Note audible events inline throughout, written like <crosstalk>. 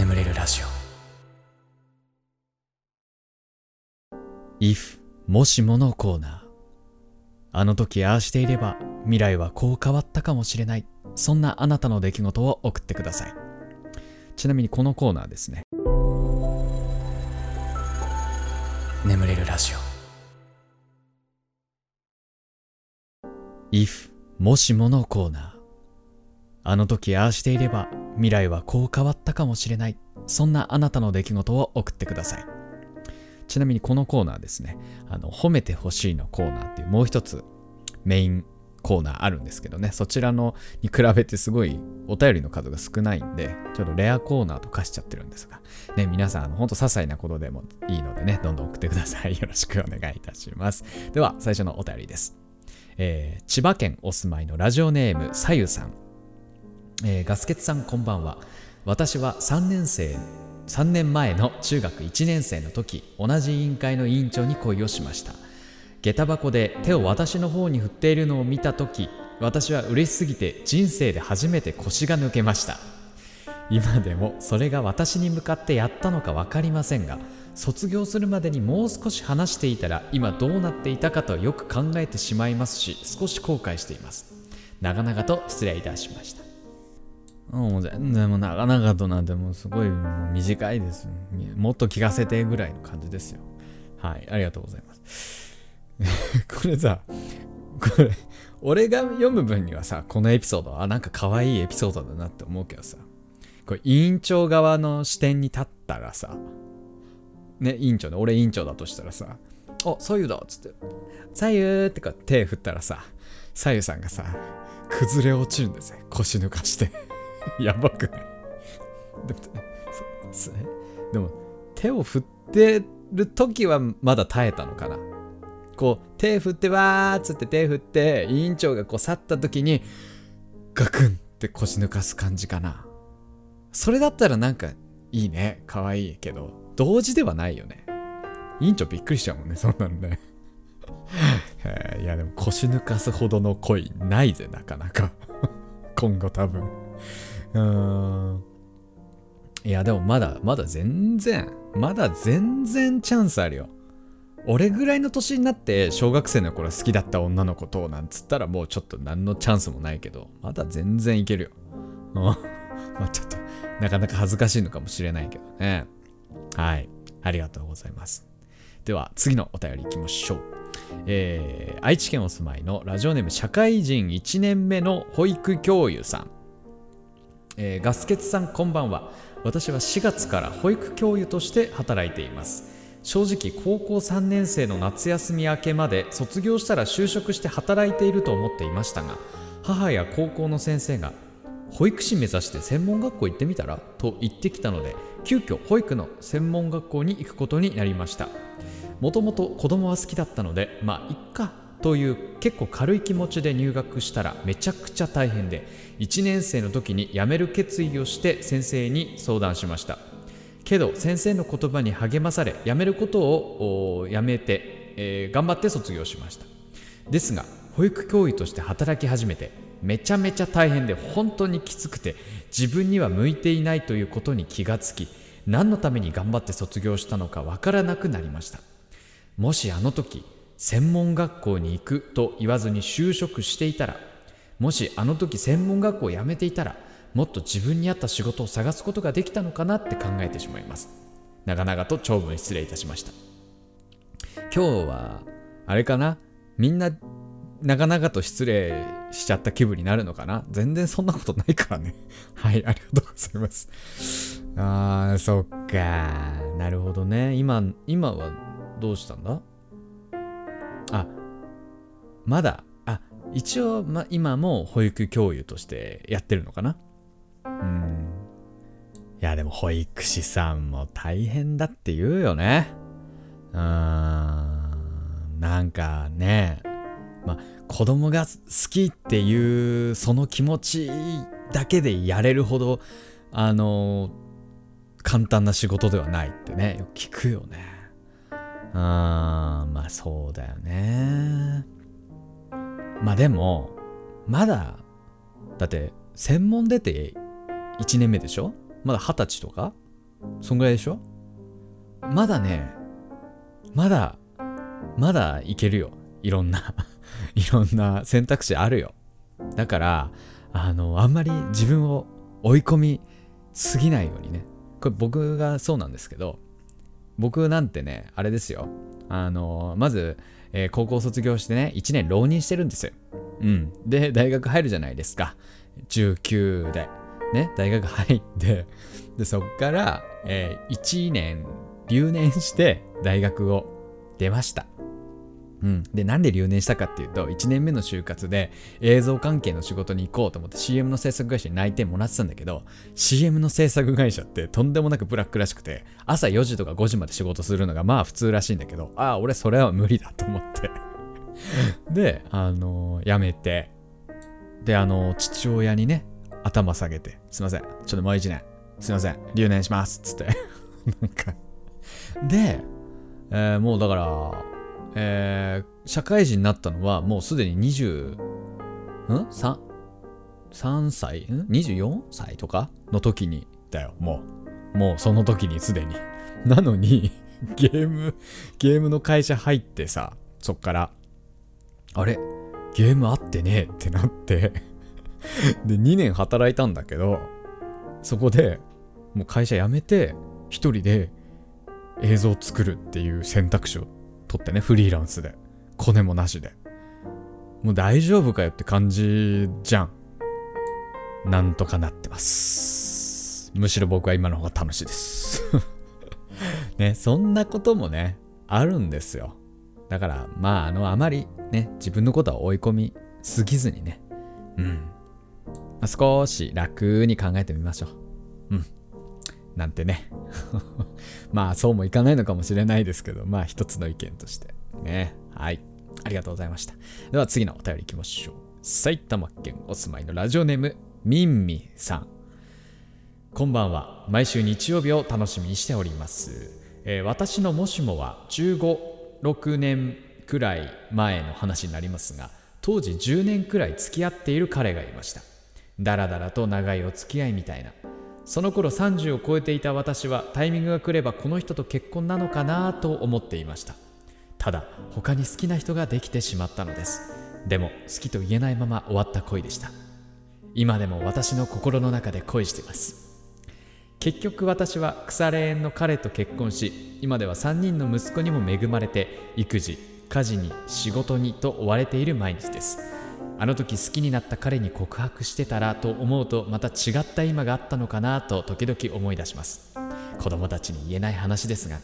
眠れるラジオ。If もしものコーナー。あの時ああしていれば未来はこう変わったかもしれない。そんなあなたの出来事を送ってください。ちなみにこのコーナーですね。眠れるラジオ。If もしものコーナー。あの時ああしていれば未来はこう変わったかもしれない。そんなあなたの出来事を送ってください。ちなみにこのコーナーですね。あの褒めてほしいのコーナーっていうもう一つメインコーナーあるんですけどね。そちらのに比べてすごいお便りの数が少ないんでちょっとレアコーナーと化しちゃってるんですが。ね皆さんあのほんと些細なことでもいいのでねどんどん送ってください。<laughs> よろしくお願いいたします。では最初のお便りです。えー千葉県お住まいのラジオネームさゆさん、えーガスケツさんこんばんは。私は3年生3年前の中学1年生の時同じ委員会の委員長に恋をしました。下駄箱で手を私の方に振っているのを見た時私は嬉しすぎて人生で初めて腰が抜けました。今でもそれが私に向かってやったのか分かりませんが卒業するまでにもう少し話していたら今どうなっていたかとよく考えてしまいますし少し後悔しています。長々と失礼いたしました。もう全然もう長々となんてもうすごいもう短いです。もっと聞かせてぐらいの感じですよ。はいありがとうございます。<laughs> これさこれ俺が読む分にはさこのエピソードあなんか可愛いエピソードだなって思うけどさこれ委員長側の視点に立ったらさね委員長ね俺委員長だとしたらさ「あ左右だ」っつって「左右」ってか手振ったらさ左右さんがさ崩れ落ちるんですよ腰抜かして。<laughs> やばくない？でも手を振ってる時はまだ耐えたのかな？こう手振ってわーっつって手振って委員長がこう去った時にガクンって腰抜かす感じかな？それだったらなんかいいね。可愛いけど。同時ではないよね。委員長びっくりしちゃうもんねそんなのね <laughs> いやでも腰抜かすほどの恋ないぜなかなか。<laughs> 今後多分。うーん。いやでもまだまだ全然まだ全然チャンスあるよ。俺ぐらいの年になって小学生の頃好きだった女の子となんつったらもうちょっと何のチャンスもないけどまだ全然いけるよ。うん。<laughs> まあちょっとなかなか恥ずかしいのかもしれないけどね。はい。ありがとうございます。では次のお便りいきましょう。えー愛知県お住まいのラジオネーム社会人1年目の保育教諭さん、えーガスケツさんこんばんは。私は4月から保育教諭として働いています。正直高校3年生の夏休み明けまで卒業したら就職して働いていると思っていましたが母や高校の先生が保育士目指して専門学校行ってみたら？と言ってきたので急遽保育の専門学校に行くことになりました。もともと子供は好きだったのでまあいっか。という結構軽い気持ちで入学したらめちゃくちゃ大変で1年生の時に辞める決意をして先生に相談しました。けど先生の言葉に励まされ辞めることをやめて、えー頑張って卒業しました。ですが保育教諭として働き始めてめちゃめちゃ大変で本当にきつくて自分には向いていないということに気がつき何のために頑張って卒業したのかわからなくなりました。もしあの時専門学校に行くと言わずに就職していたらもしあの時専門学校を辞めていたらもっと自分に合った仕事を探すことができたのかなって考えてしまいます。長々と長文失礼いたしました。今日はあれかな？みんな長々と失礼しちゃった気分になるのかな？全然そんなことないからね。<laughs> はいありがとうございます。あーそっか。なるほどね。今今はどうしたんだ？あまだ。一応、ま、今も保育教諭としてやってるのかな？うん。いやでも保育士さんも大変だって言うよね。うーん。なんかねまあ子供が好きっていうその気持ちだけでやれるほどあの簡単な仕事ではないってねよく聞くよね。うん。まあそうだよね。まあでもまだだって専門出て1年目でしょ？まだ二十歳とか？そんぐらいでしょ？まだね、まだ、まだいけるよ。いろんな <laughs> いろんな選択肢あるよ。だから、あの、あんまり自分を追い込みすぎないようにね。これ僕がそうなんですけど、僕なんてね、あれですよ。あの、まず、えー、高校卒業してね、1年浪人してるんですよ。うん。で、大学入るじゃないですか。19で。ね、大学入って、で、そっから、えー、1年留年して大学を出ました。うん、でなんで留年したかっていうと1年目の就活で映像関係の仕事に行こうと思って CM の制作会社に内定もらってたんだけど CM の制作会社ってとんでもなくブラックらしくて朝4時とか5時まで仕事するのがまあ普通らしいんだけどああ俺それは無理だと思って。であのー、辞めて。であのー、父親にね頭下げてすいませんちょっともう1年すいません留年しますっつって。<laughs> なんか。で、えー、もうだからえー、社会人になったのはもうすでに20、ん ?3、3歳？ん ?24 歳とか？の時にだよ、もう。もうその時にすでに。<laughs> なのに、ゲーム、ゲームの会社入ってさ、そっから、あれ？ゲーム合ってね？えってなって <laughs> で、2年働いたんだけど、そこでもう会社辞めて、一人で映像作るっていう選択肢を取ってね、フリーランスで。コネもなしで。もう大丈夫かよって感じじゃん。なんとかなってます。むしろ僕は今の方が楽しいです <laughs> ね、そんなこともね、あるんですよ。だから、まあ、あの、あまりね、自分のことは追い込みすぎずにね、うん。まあ、少し楽に考えてみましょう。なんてね。<laughs> まあそうもいかないのかもしれないですけど、まあ一つの意見としてね。はい。ありがとうございました。では次のお便りいきましょう。埼玉県お住まいのラジオネーム、みんみさん。こんばんは。毎週日曜日を楽しみにしております。えー、私のもしもは15、6年くらい前の話になりますが、当時10年くらい付き合っている彼がいました。だらだらと長いお付き合いみたいな。その頃30を超えていた私はタイミングが来ればこの人と結婚なのかなと思っていました。ただ他に好きな人ができてしまったのです。でも好きと言えないまま終わった恋でした。今でも私の心の中で恋しています。結局私は腐れ縁の彼と結婚し今では3人の息子にも恵まれて育児家事に仕事にと追われている毎日です。あの時好きになった彼に告白してたらと思うとまた違った今があったのかなと時々思い出します。子供たちに言えない話ですが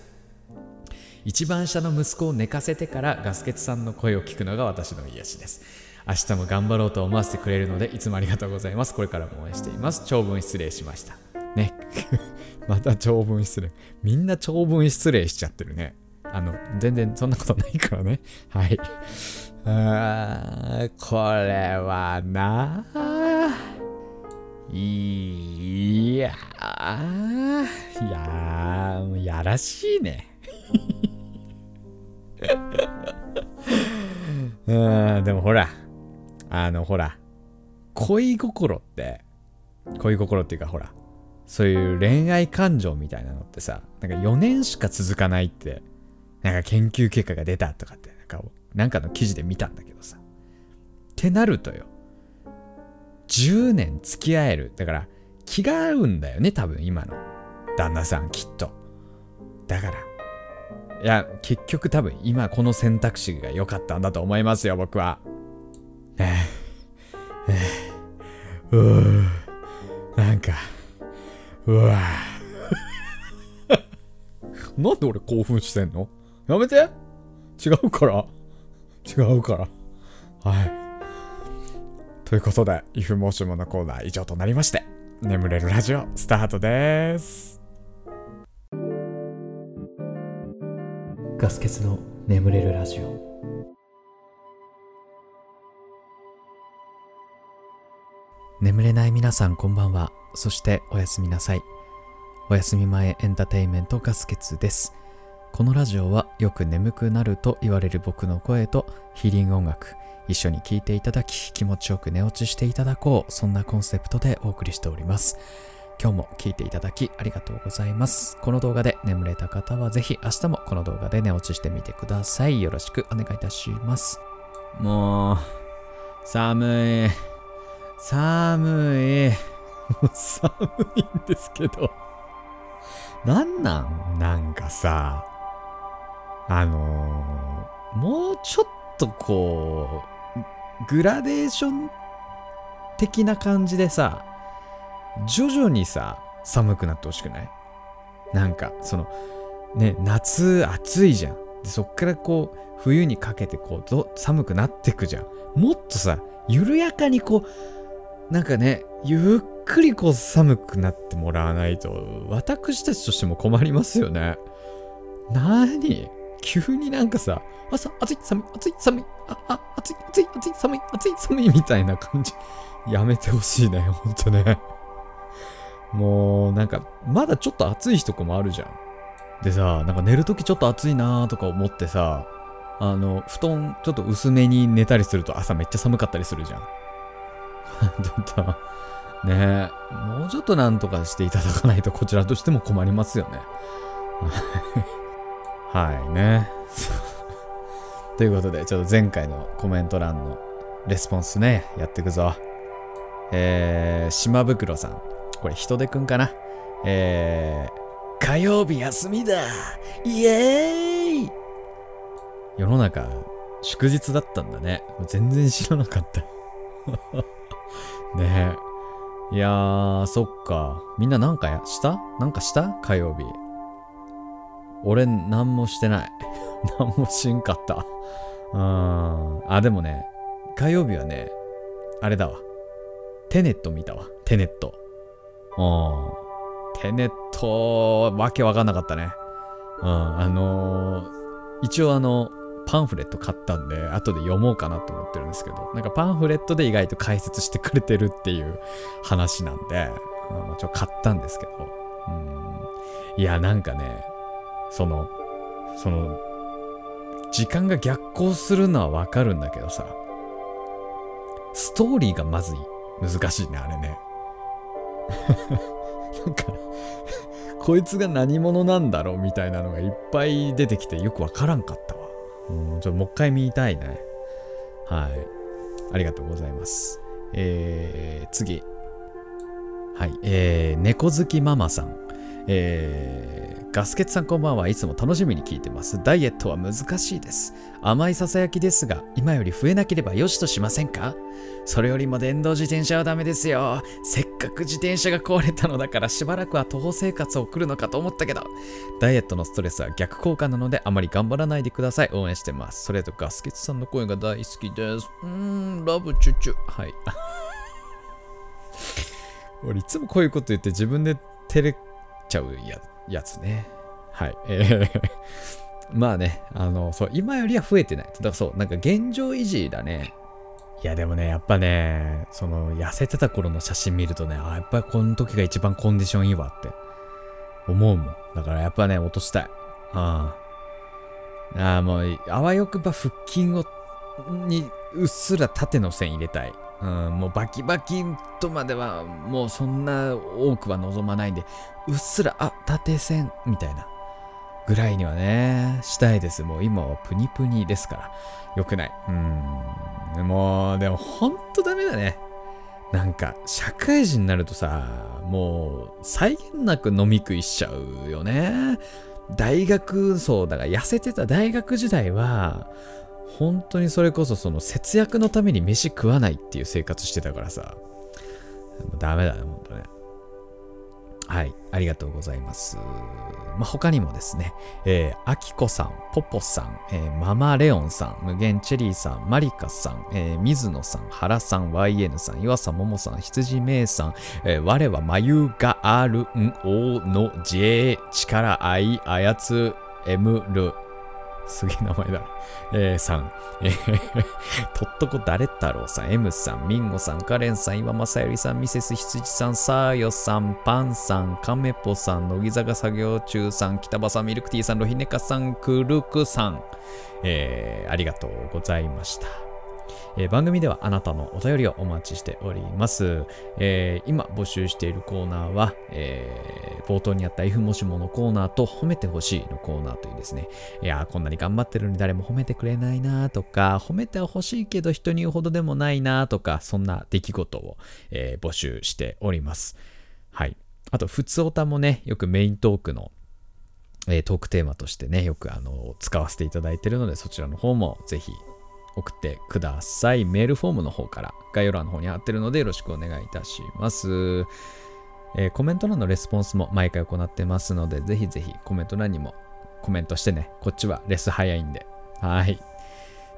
一番下の息子を寝かせてからガスケツさんの声を聞くのが私の癒しです。明日も頑張ろうと思わせてくれるのでいつもありがとうございます。これからも応援しています。長文失礼しました。ね。<laughs> また長文失礼。みんな長文失礼しちゃってるね。あの全然そんなことないからね。はい。あ <laughs> これはな、いやいややらしいね。<laughs> うん、でもほら、あのほら、恋心って、恋心っていうかほら、そういう恋愛感情みたいなのってさ、なんか4年しか続かないって、なんか研究結果が出たとかって、なんかなんかの記事で見たんだけどさ。ってなるとよ。10年付き合える。だから、気が合うんだよね、多分今の。旦那さん、きっと。だから。いや、結局多分今この選択肢が良かったんだと思いますよ、僕は。ええ、えうなんか、うわ <laughs> なんで俺興奮してんの？やめて違うから。違うから。はい。ということで、イフモーションのコーナー以上となりまして、眠れるラジオスタートです。ガス欠の眠れるラジオ。眠れない皆さんこんばんは。そしておやすみなさい。おやすみ前エンターテインメントガス欠です。このラジオはよく眠くなると言われる僕の声とヒーリング音楽一緒に聴いていただき気持ちよく寝落ちしていただこうそんなコンセプトでお送りしております今日も聞いていただきありがとうございます。この動画で眠れた方はぜひ明日もこの動画で寝落ちしてみてください。よろしくお願いいたします。もう、寒い。寒い。もう寒いんですけど。なんなん？なんかさ、あのー、もうちょっとこう、グラデーション的な感じでさ、徐々にさ、寒くなってほしくない？なんか、その、ね、夏暑いじゃん。でそっからこう、冬にかけてこう、ど寒くなってくじゃん。もっとさ、緩やかにこう、なんかね、ゆっくりこう寒くなってもらわないと、私たちとしても困りますよね。なに急になんかさ、朝、暑い、寒い、暑い、寒い、あ、あ、暑い、暑い、暑い、寒い、暑い、寒い、みたいな感じ。<laughs> やめてほしいね、ほんとね。もう、なんか、まだちょっと暑い日とかもあるじゃん。でさ、なんか寝るときちょっと暑いなーとか思ってさ、あの、布団ちょっと薄めに寝たりすると朝めっちゃ寒かったりするじゃん。ちょっと、ねえ、もうちょっとなんとかしていただかないとこちらとしても困りますよね。はいね。<laughs> ということで、ちょっと前回のコメント欄のレスポンスね、やっていくぞ。えー、島袋さん。これ人手くんかな？えー、火曜日休みだイエーイ世の中、祝日だったんだね。全然知らなかった <laughs> ねえ。いやー、そっか。みんななんかした？なんかした？火曜日。俺、なんもしてない。<laughs> なんもしんかった。うん。あ、でもね、火曜日はね、あれだわ。テネット見たわ。テネット。うん。テネット、わけわかんなかったね。うん。あのー、一応あの、パンフレット買ったんで、後で読もうかなと思ってるんですけど、なんかパンフレットで意外と解説してくれてるっていう話なんで、うん、ちょ買ったんですけど、うん、いや、なんかね、その、その、時間が逆行するのはわかるんだけどさ、ストーリーがまずい難しいね、あれね。<laughs> なんかこいつが何者なんだろうみたいなのがいっぱい出てきてよくわからんかったわ。うん、ちょっともう一回見たいね。はい。ありがとうございます。えー、次。はい。えー、猫好きママさん。えー、ガスケツさんこんばんはいつも楽しみに聞いてます。ダイエットは難しいです。甘いささやきですが、今より増えなければよしとしませんか？それよりも電動自転車はダメですよ。せっかく自転車が壊れたのだからしばらくは徒歩生活を送るのかと思ったけど、ダイエットのストレスは逆効果なのであまり頑張らないでください。応援してます。それとガスケツさんの声が大好きです。うーん、ラブチュチュ。はい。<laughs> 俺いつもこういうこと言って自分で照れちゃうややつね。はい。え <laughs> ーまあね、あの、そう、今よりは増えてない。だからそう、なんか現状維持だね。いやでもね、やっぱね、その痩せてた頃の写真見るとね、あ、やっぱりこの時が一番コンディションいいわって思うもん。だからやっぱね、落としたい。ああ。ああ、もう、あわよくば腹筋を、にうっすら縦の線入れたい。うん、もうバキバキとまではもうそんな多くは望まないんで、うっすら、あ、縦線みたいなぐらいにはね、したいです。もう今はプニプニですから。よくない。うん。もう、でもほんとダメだね。なんか、社会人になるとさ、もう、際限なく飲み食いしちゃうよね。大学、そう、だから痩せてた大学時代は、本当にそれこそその節約のために飯食わないっていう生活してたからさ、ダメだね、ほんとね。はい、ありがとうございます。まあ、他にもですね、えー、あきこさん、ポポさん、えー、ママレオンさん、無限チェリーさん、マリカさん、えー、水野さん、原さん、YN さん、岩佐桃さん、羊めいさん、えー、我は眉があるんおの J 力愛操むるすげえ名前だ。えー、さん、えー、とっとこ誰太郎さん、M さん、ミンゴさん、カレンさん、岩正よりさん、ミセス羊さん、サーヨさん、パンさん、カメポさん、乃木坂作業中さん、北場さん、ミルクティーさん、ロヒネカさん、クルクさん、えー、ありがとうございました。えー、番組ではあなたのお便りをお待ちしております。えー、今募集しているコーナーは、えー、冒頭にあった F もしものコーナーと褒めてほしいのコーナーというですね、いやこんなに頑張ってるのに誰も褒めてくれないなとか、褒めてほしいけど人に言うほどでもないなとか、そんな出来事を、え募集しております。はい。あと、普通オタもね、よくメイントークのえ、トークテーマとしてね、よくあの使わせていただいているので、そちらの方もぜひ送ってください。メールフォームの方から概要欄の方に貼ってるのでよろしくお願いいたします。えー、コメント欄のレスポンスも毎回行ってますので、ぜひぜひコメント欄にもコメントしてね、こっちはレス早いんで。はい。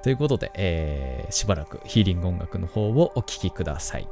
ということで、えー、しばらくヒーリング音楽の方をお聴きください。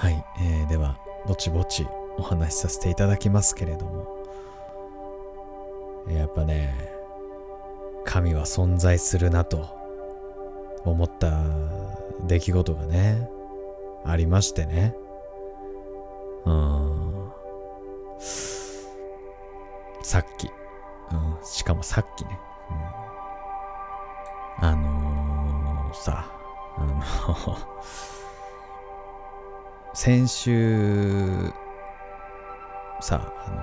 はい、えー、ではぼちぼちお話しさせていただきますけれども。やっぱね神は存在するなと思った出来事がねありましてね。週さあの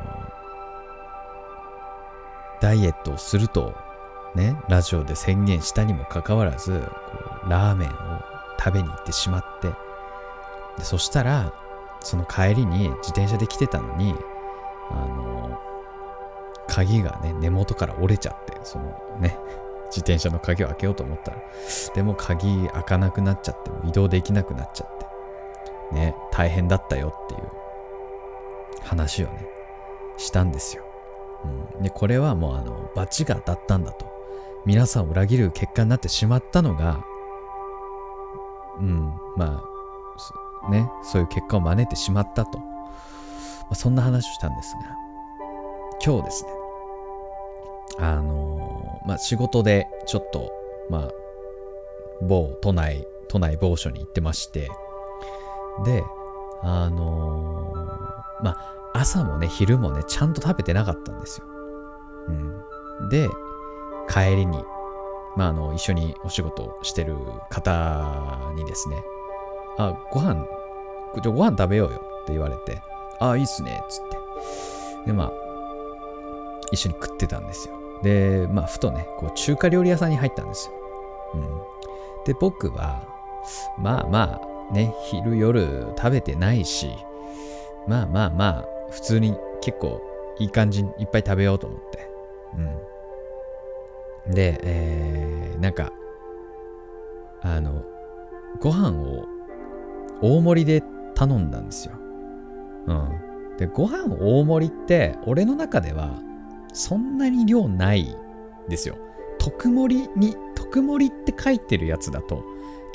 ダイエットをするとねラジオで宣言したにもかかわらずラーメンを食べに行ってしまってでそしたらその帰りに自転車で来てたのにあの鍵がね根元から折れちゃってそのね自転車の鍵を開けようと思ったらでも鍵開かなくなっちゃって移動できなくなっちゃってね大変だったよっていう話をねしたんですよ、うん、でこれはもうあの罰が当たったんだと。皆さんを裏切る結果になってしまったのがうんまあねそういう結果を招いてしまったと、まあ、そんな話をしたんですが今日ですねあのー、まあ仕事でちょっとまあ某都内都内某所に行ってましてであのー、まあ朝もね、昼もね、ちゃんと食べてなかったんですよ。うん。で、帰りに、まあ、あの、一緒にお仕事してる方にですね、あ、ご飯、じゃご飯食べようよって言われて、あ、いいっすね、っつって。で、まあ、一緒に食ってたんですよ。で、まあ、ふとね、こう、中華料理屋さんに入ったんですよ。うん。で、僕は、まあまあ、ね、昼夜食べてないし、まあまあまあ、普通に結構いい感じにいっぱい食べようと思って。うん。で、えー、なんか、あの、ご飯を大盛りで頼んだんですよ。うん。で、ご飯大盛りって、俺の中では、そんなに量ないですよ。特盛りに、特盛りって書いてるやつだと、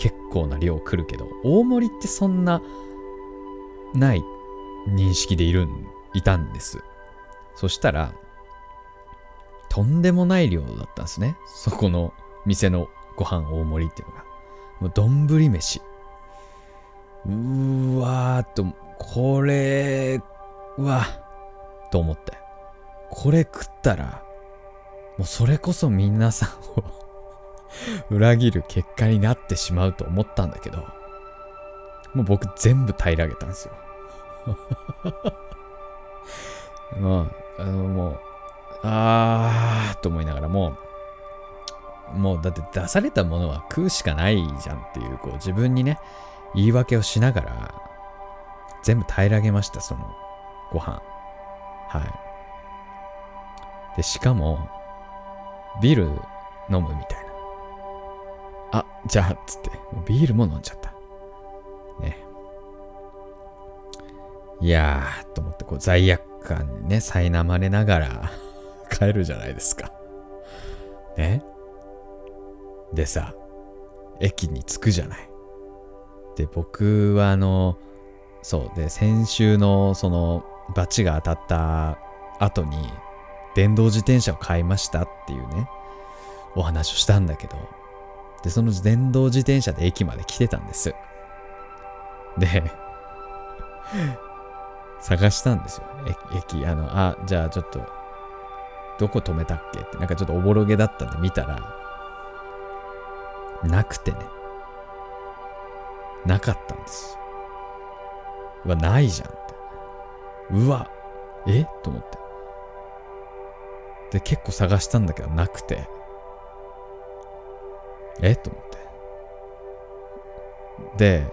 結構な量来るけど、大盛りってそんな、ない認識でいるん、いたんです。そしたら、とんでもない量だったんですね。そこの店のご飯大盛りっていうのが。もう丼飯。うわーっと、これは、と思って。これ食ったら、もうそれこそ皆さんを裏切る結果になってしまうと思ったんだけど、もう僕全部平らげたんですよ。ま <laughs> あ、あの、もう、あーと思いながらも、もうだって出されたものは食うしかないじゃんっていう、こう自分にね、言い訳をしながら、全部平らげました、そのご飯。はい。で、しかも、ビール飲むみたいな。あ、じゃあ、つって、ビールも飲んじゃった。ね。いやー、と思って、こう、罪悪感にね、苛まれながら <laughs> 帰るじゃないですか。ね。でさ、駅に着くじゃない。で、僕はあの、そう、で、先週のその、バチが当たった後に、電動自転車を買いましたっていうね、お話をしたんだけど、で、その電動自転車で駅まで来てたんです。で、<laughs> 探したんですよ。駅、あの、あ、じゃあちょっと、どこ止めたっけって、なんかちょっとおぼろげだったんで見たら、なくてね。なかったんです。うわ、ないじゃんって。うわ、え？と思って。で、結構探したんだけど、なくて。え？と思って。で、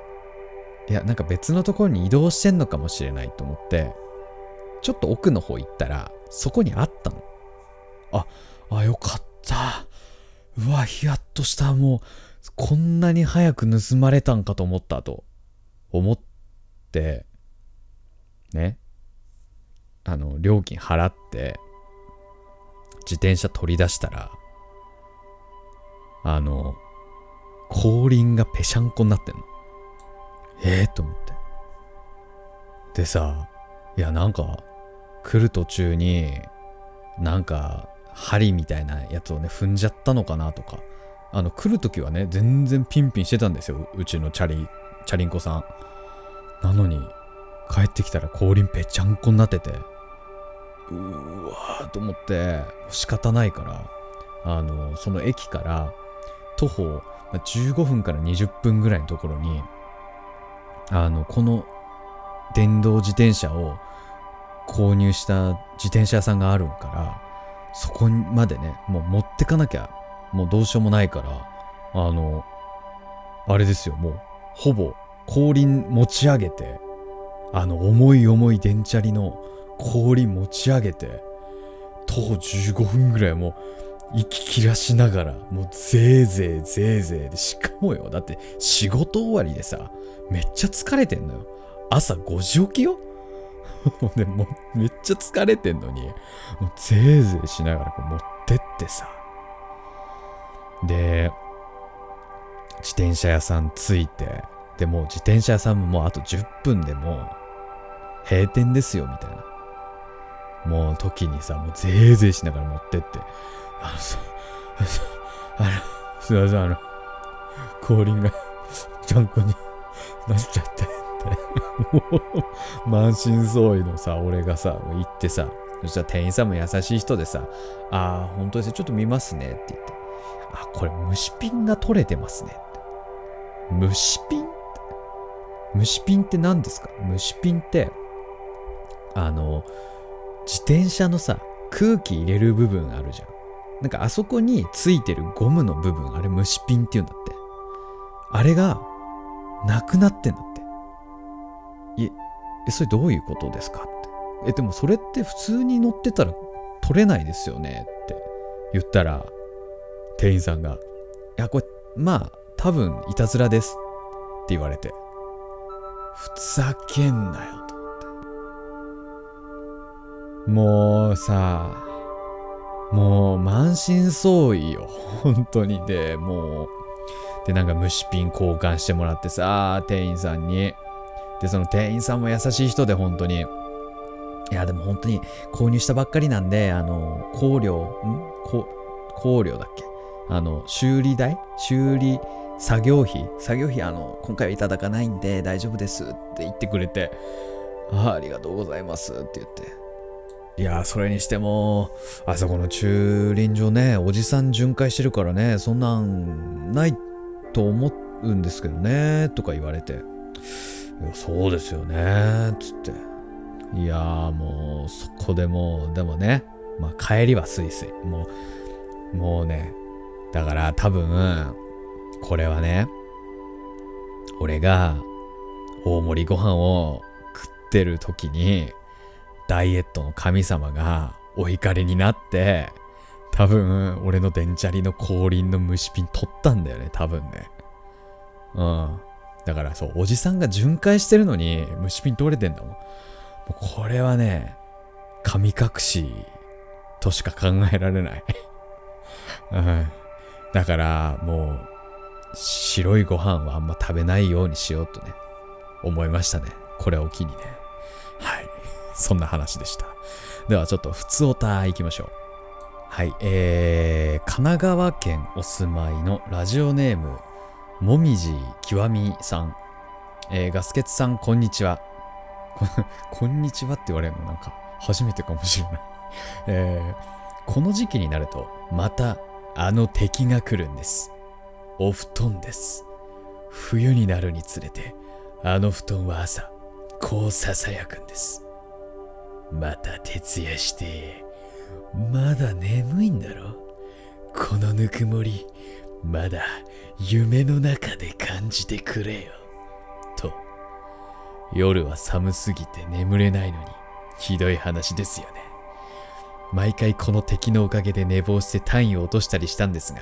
いや、なんか別のところに移動してんのかもしれないと思って、ちょっと奥の方行ったら、そこにあったの。あ、あ、よかった。うわ、ヒヤッとした。もう、こんなに早く盗まれたんかと思ったと、思って、ね。あの、料金払って、自転車取り出したら、あの、後輪がぺしゃんこになってんの。ええー、と思って。でさいやなんか来る途中になんか針みたいなやつをね踏んじゃったのかなとか。あの来る時はね全然ピンピンしてたんですよ。うちのチャリチャリンコさん。なのに帰ってきたら後輪ぺちゃんこになってて。うーわーと思って。仕方ないからあのその駅から徒歩15分から20分ぐらいのところにあのこの電動自転車を購入した自転車屋さんがあるからそこまでねもう持ってかなきゃもうどうしようもないからあのあれですよもうほぼ後輪持ち上げてあの重い重い電チャリの後輪持ち上げて徒歩15分ぐらいもう息切らしながらもうぜいぜいぜいぜいでしかもよだって仕事終わりでさめっちゃ疲れてんのよ。朝5時起きよ。<laughs> でもうめっちゃ疲れてんのにもうぜいぜいしながらこう持ってってさ。で自転車屋さん着いてでもう自転車屋さんももうあと10分でもう閉店ですよみたいな。もう時にさもうぜいぜいしながら持ってって。あのさあのすいません。あの後輪がちゃんこになっちゃってもう満身創痍のさ俺がさ行ってさそしたら店員さんも優しい人でさ「ああ本当ですねちょっと見ますね」って言って「あこれ虫ピンが取れてますね」って。虫ピン虫ピンって何ですか？虫ピンってあの自転車のさ空気入れる部分あるじゃん。なんかあそこについてるゴムの部分あれ虫ピンって言うんだって。あれがなくなってんだって。ええそれどういうことですかって。えでもそれって普通に乗ってたら取れないですよねって。言ったら店員さんが「いやこれまあ多分いたずらです」って言われて。ふざけんなよと思って。もうさもう満身創痍よ。本当に。でもうでなんか虫ピン交換してもらってさ店員さんに。でその店員さんも優しい人で本当に。いやでも本当に購入したばっかりなんであの香料ん？香料だっけ？あの修理代？修理作業費？作業費あの今回はいただかないんで大丈夫ですって言ってくれてあありがとうございますって言って。いやそれにしてもあそこの駐輪場ねおじさん巡回してるからねそんなんないと思うんですけどねとか言われて。いやそうですよねつって。いやもうそこでもうでもねまあ帰りはスイスイ。もうもうねだから多分これはね俺が大盛りご飯を食ってる時にダイエットの神様がお怒りになって多分俺の電チャリの後輪の虫ピン取ったんだよね多分ね。うん。だからそうおじさんが巡回してるのに虫ピン取れてんだもん。もうこれはね神隠しとしか考えられない。<laughs> うん。だからもう白いご飯はあんま食べないようにしようとね思いましたね。これを機にね。はい。そんな話でした。ではちょっと普通おた行きましょう。はいえー、神奈川県お住まいのラジオネームもみじきわみさん、えー、ガスケツさんこんにちは。<laughs> こんにちはって言われるのなんか初めてかもしれない。<laughs> えー、この時期になるとまたあの敵が来るんです。お布団です。冬になるにつれてあの布団は朝こうささやくんです。また徹夜してまだ眠いんだろ？このぬくもりまだ夢の中で感じてくれよ。と夜は寒すぎて眠れないのにひどい話ですよね。毎回この敵のおかげで寝坊して単位を落としたりしたんですが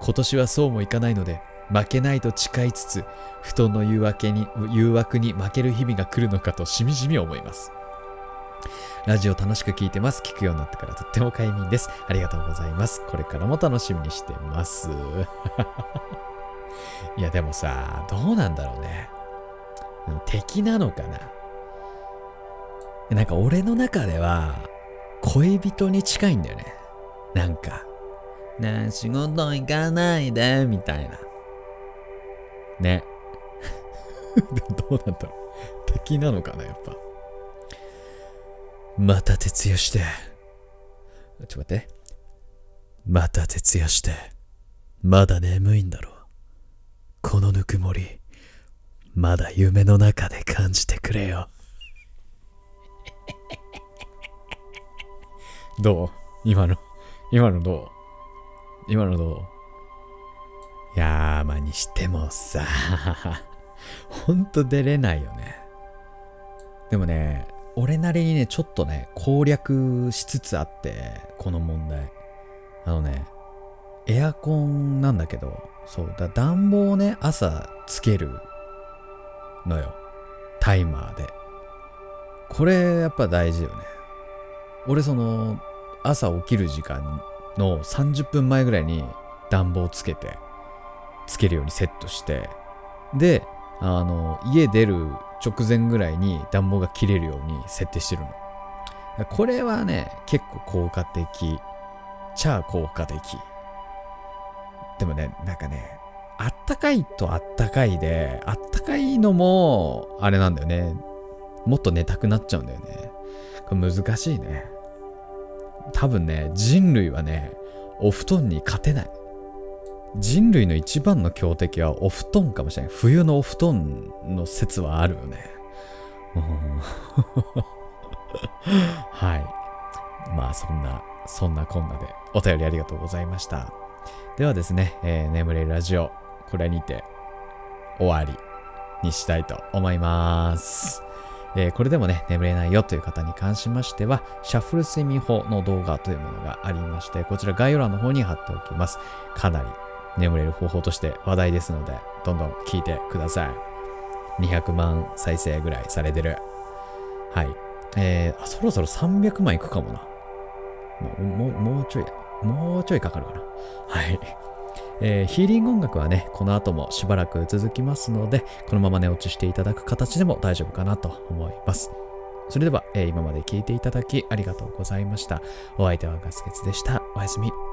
今年はそうもいかないので負けないと誓いつつ布団の誘惑に誘惑に負ける日々が来るのかとしみじみ思います。ラジオ楽しく聞いてます聞くようになってからとっても快眠ですありがとうございますこれからも楽しみにしてます <laughs> いやでもさどうなんだろうね敵なのかななんか俺の中では恋人に近いんだよね。なんか、ね、仕事行かないで、みたいな。ね。<laughs> どうなんだろう。敵なのかな、やっぱ。また徹夜して。ちょっと待って。また徹夜して。まだ眠いんだろう。このぬくもり、まだ夢の中で感じてくれよ。<laughs> どう？今の、今のどう？今のどう？いやー、まあにしてもさ、<laughs> ほんと出れないよね。でもね、俺なりにね、ちょっとね、攻略しつつあって、この問題。あのね、エアコンなんだけど、そう、だ暖房をね、朝つけるのよ。タイマーで。これやっぱ大事よね。俺その、朝起きる時間の30分前ぐらいに暖房つけて、つけるようにセットして、で、あの、家出る直前ぐらいに暖房が切れるように設定してるの。これはね、結構効果的。ちゃあ効果的。でもね、なんかね、あったかいとあったかいで、あったかいのも、あれなんだよね。もっと寝たくなっちゃうんだよね。これ難しいね。多分ね、人類はね、お布団に勝てない。人類の一番の強敵はお布団かもしれない。冬のお布団の説はあるよね。<laughs> はい。まあそんな、そんなこんなでお便りありがとうございました。ではですね、えー、眠れるラジオ、これにて終わりにしたいと思います。えー、これでもね、眠れないよという方に関しましては、シャッフル睡眠法の動画というものがありまして、こちら概要欄の方に貼っておきます。かなり眠れる方法として話題ですので、どんどん聞いてください。200万再生ぐらいされてる。はい。えー、そろそろ300万いくかもな。もう、もう、もうちょい、もうちょいかかるかな。はい。えー、ヒーリング音楽はね、この後もしばらく続きますので、このまま寝落ちしていただく形でも大丈夫かなと思います。それでは、えー、今まで聞いていただきありがとうございました。お相手はガスケツでした。おやすみ。